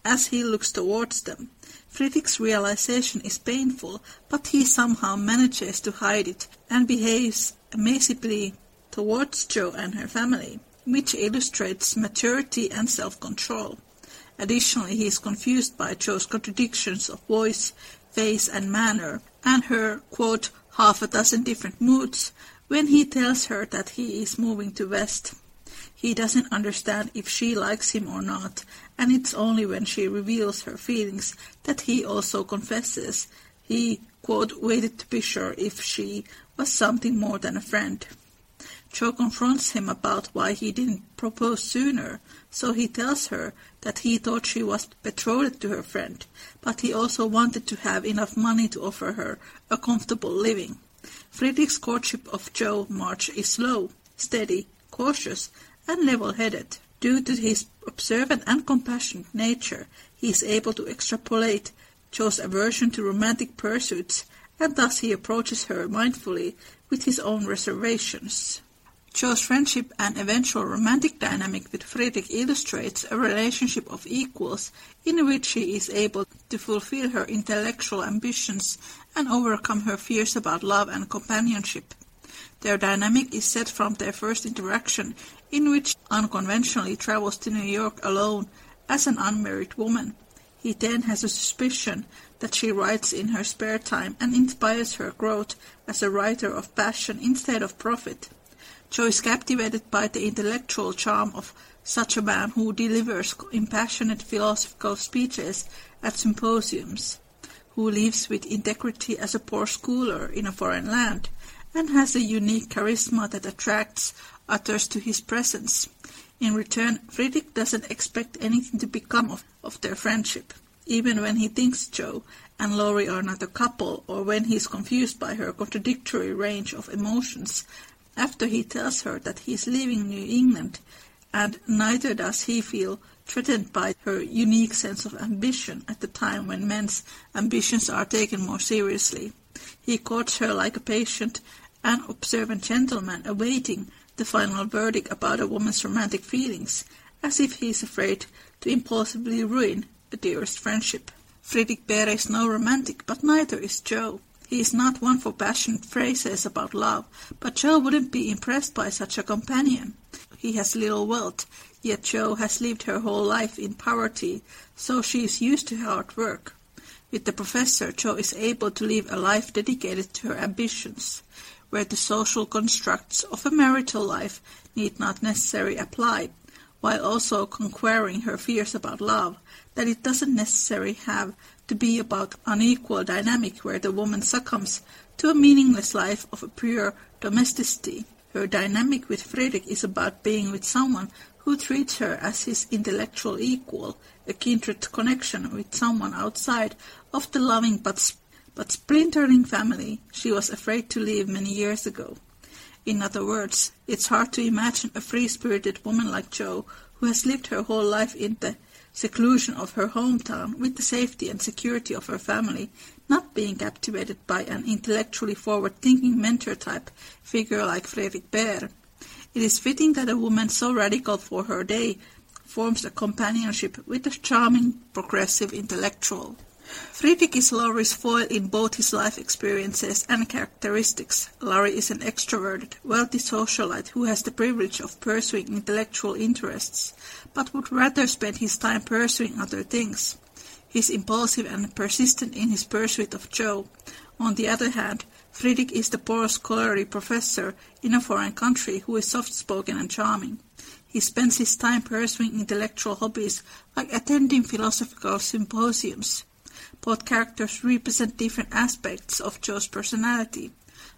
Speaker 2: as he looks towards them. Friedrich's realization is painful, but he somehow manages to hide it and behaves amazingly towards Jo and her family, which illustrates maturity and self-control. Additionally, he is confused by Jo's contradictions of voice, face, and manner, and her, quote, half a dozen different moods, when he tells her that he is moving to West. He doesn't understand if she likes him or not, and it's only when she reveals her feelings that he also confesses. He, quote, waited to be sure if she was something more than a friend. Jo confronts him about why he didn't propose sooner, so he tells her that he thought she was betrothed to her friend, but he also wanted to have enough money to offer her a comfortable living. Friedrich's courtship of Jo March is slow, steady, cautious, and level-headed. Due to his observant and compassionate nature, he is able to extrapolate Jo's aversion to romantic pursuits, and thus he approaches her mindfully with his own reservations. Jo's friendship and eventual romantic dynamic with Friedrich illustrates a relationship of equals in which she is able to fulfill her intellectual ambitions and overcome her fears about love and companionship. Their dynamic is set from their first interaction, in which unconventionally travels to New York alone as an unmarried woman. He then has a suspicion that she writes in her spare time and inspires her growth as a writer of passion instead of profit. Jo is captivated by the intellectual charm of such a man who delivers impassioned philosophical speeches at symposiums, who lives with integrity as a poor schooler in a foreign land, and has a unique charisma that attracts others to his presence. In return, Friedrich doesn't expect anything to become of, of their friendship, even when he thinks Jo and Laurie are not a couple, or when he is confused by her contradictory range of emotions after he tells her that he is leaving New England, and neither does he feel threatened by her unique sense of ambition at the time when men's ambitions are taken more seriously. He courts her like a patient and observant gentleman awaiting the final verdict about a woman's romantic feelings, as if he is afraid to impulsively ruin the dearest friendship. Friedrich Baer is no romantic, but neither is Jo. He is not one for passionate phrases about love, but Jo wouldn't be impressed by such a companion. He has little wealth, yet Jo has lived her whole life in poverty, so she is used to hard work. With the professor, Jo is able to live a life dedicated to her ambitions, where the social constructs of a marital life need not necessarily apply, while also conquering her fears about love, that it doesn't necessarily have to be about unequal dynamic where the woman succumbs to a meaningless life of a pure domesticity. Her dynamic with Fredrik is about being with someone who treats her as his intellectual equal, a kindred connection with someone outside of the loving but, but splintering family she was afraid to leave many years ago. In other words, it's hard to imagine a free-spirited woman like Jo who has lived her whole life in the seclusion of her hometown with the safety and security of her family, not being captivated by an intellectually forward-thinking mentor-type figure like Frederick Baer. It is fitting that a woman so radical for her day forms a companionship with a charming, progressive intellectual. Fredrik is Laurie's foil in both his life experiences and characteristics. Laurie is an extroverted, wealthy socialite who has the privilege of pursuing intellectual interests, but would rather spend his time pursuing other things. He is impulsive and persistent in his pursuit of Jo. On the other hand, Friedrich is the poor scholarly professor in a foreign country who is soft-spoken and charming. He spends his time pursuing intellectual hobbies like attending philosophical symposiums. Both characters represent different aspects of Jo's personality.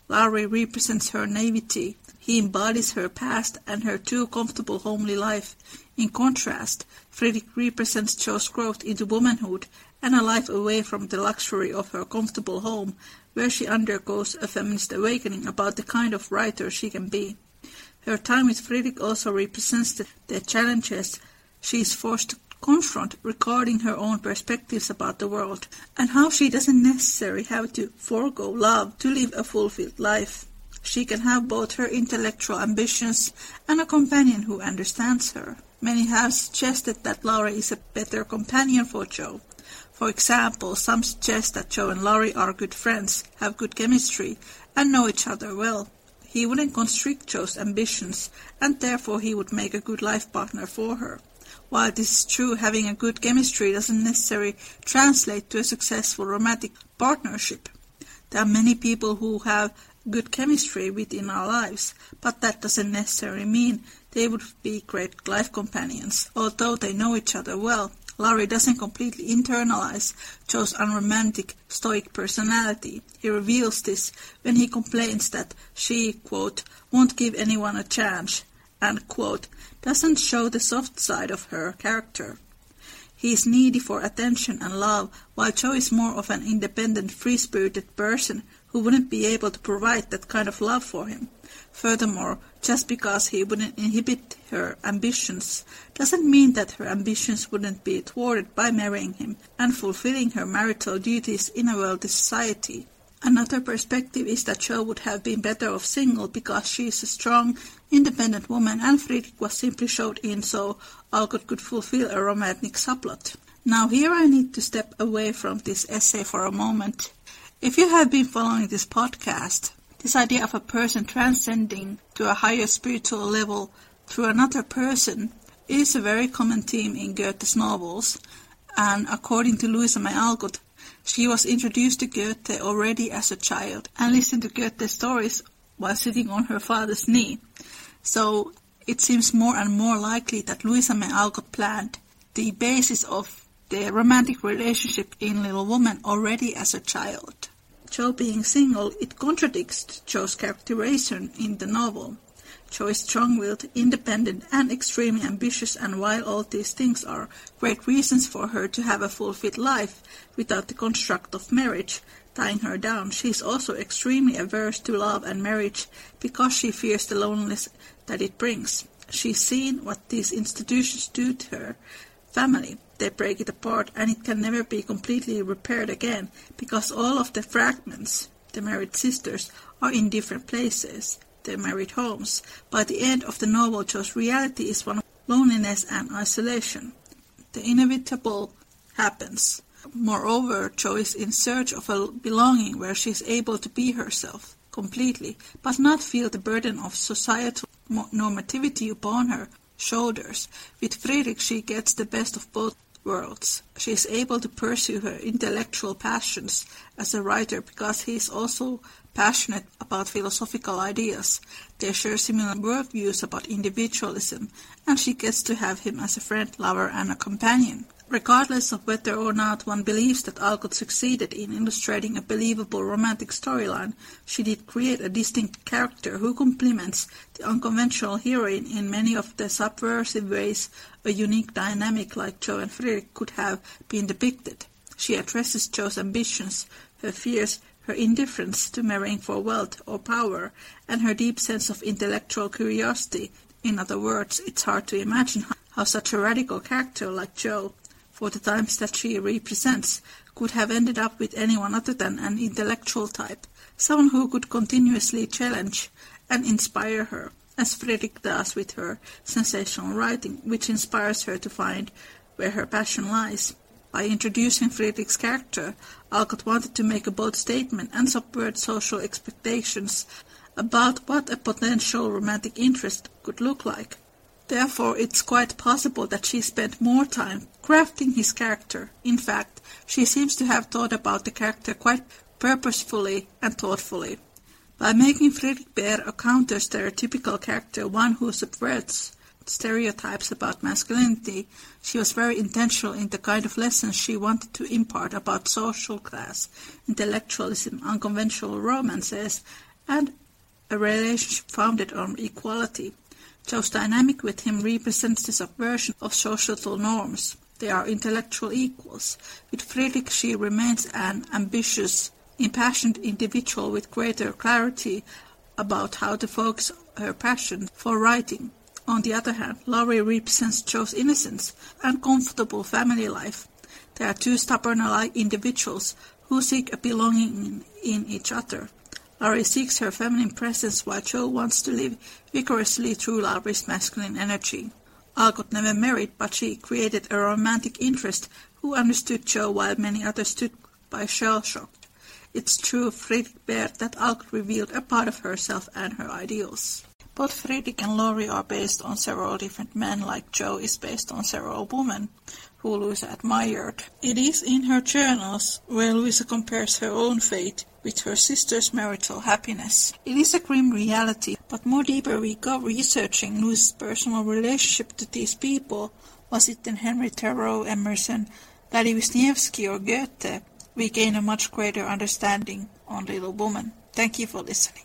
Speaker 2: Laurie represents her naivety. He embodies her past and her too comfortable homely life. In contrast, Fredrik represents Jo's growth into womanhood and a life away from the luxury of her comfortable home, where she undergoes a feminist awakening about the kind of writer she can be. Her time with Fredrik also represents the, the challenges she is forced to confront regarding her own perspectives about the world, and how she doesn't necessarily have to forego love to live a fulfilled life. She can have both her intellectual ambitions and a companion who understands her. Many have suggested that Laurie is a better companion for Jo. For example, some suggest that Jo and Laurie are good friends, have good chemistry, and know each other well. He wouldn't constrict Jo's ambitions, and therefore he would make a good life partner for her. While this is true, having a good chemistry doesn't necessarily translate to a successful romantic partnership. There are many people who have good chemistry within our lives, but that doesn't necessarily mean they would be great life companions, although they know each other well. Laurie doesn't completely internalize Jo's unromantic, stoic personality. He reveals this when he complains that she, quote, won't give anyone a chance, quote, doesn't show the soft side of her character. He is needy for attention and love, while Jo is more of an independent, free-spirited person who wouldn't be able to provide that kind of love for him. Furthermore, just because he wouldn't inhibit her ambitions doesn't mean that her ambitions wouldn't be thwarted by marrying him and fulfilling her marital duties in a wealthy society. Another perspective is that Jo would have been better off single because she is a strong, independent woman and Fredrik was simply showed in so Alcott could fulfill a romantic subplot. Now here I need to step away from this essay for a moment. If you have been following this podcast, this idea of a person transcending to a higher spiritual level through another person is a very common theme in Goethe's novels, and according to Louisa May Alcott, she was introduced to Goethe already as a child and listened to Goethe's stories while sitting on her father's knee. So it seems more and more likely that Louisa May Alcott planned the basis of their romantic relationship in Little Woman already as a child. Jo being single, it contradicts Jo's characterization in the novel. Jo is strong-willed, independent, and extremely ambitious, and while all these things are great reasons for her to have a fulfilled life without the construct of marriage tying her down, she is also extremely averse to love and marriage because she fears the loneliness that it brings. She's seen what these institutions do to her family, they break it apart and it can never be completely repaired again because all of the fragments, the married sisters, are in different places, their married homes. By the end of the novel, Jo's reality is one of loneliness and isolation. The inevitable happens. Moreover, Jo is in search of a belonging where she is able to be herself completely, but not feel the burden of societal normativity upon her shoulders. With Friedrich she gets the best of both worlds. She is able to pursue her intellectual passions as a writer because he is also passionate about philosophical ideas. They share similar worldviews about individualism, and she gets to have him as a friend, lover, and a companion. Regardless of whether or not one believes that Alcott succeeded in illustrating a believable romantic storyline, she did create a distinct character who complements the unconventional heroine in many of the subversive ways a unique dynamic like Jo and Friedrich could have been depicted. She addresses Jo's ambitions, her fears, her indifference to marrying for wealth or power, and her deep sense of intellectual curiosity. In other words, it's hard to imagine how such a radical character like Jo for the times that she represents, could have ended up with anyone other than an intellectual type, someone who could continuously challenge and inspire her, as Friedrich does with her sensational writing, which inspires her to find where her passion lies. By introducing Friedrich's character, Alcott wanted to make a bold statement and subvert social expectations about what a potential romantic interest could look like. Therefore, it's quite possible that she spent more time crafting his character. In fact, she seems to have thought about the character quite purposefully and thoughtfully. By making Friedrich Bär a counter-stereotypical character, one who subverts stereotypes about masculinity, she was very intentional in the kind of lessons she wanted to impart about social class, intellectualism, unconventional romances, and a relationship founded on equality. Jo's dynamic with him represents the subversion of societal norms. They are intellectual equals. With Friedrich she remains an ambitious, impassioned individual with greater clarity about how to focus her passion for writing. On the other hand, Laurie represents Jo's innocence and comfortable family life. They are two stubborn individuals who seek a belonging in each other. Laurie seeks her feminine presence while Jo wants to live vigorously through Laurie's masculine energy. Alcott never married, but she created a romantic interest who understood Jo while many others stood by shell-shocked. It's true of Friedrich Bär that Alcott revealed a part of herself and her ideals. Both Friedrich and Laurie are based on several different men, like Jo is based on several women who Louisa admired. It is in her journals where Louisa compares her own fate with her sister's marital happiness. It is a grim reality, but more deeper we go researching Louisa's personal relationship to these people, was it then Henry Thoreau, Emerson, Wisniewski or Goethe, we gain a much greater understanding on Little Woman. Thank you for listening.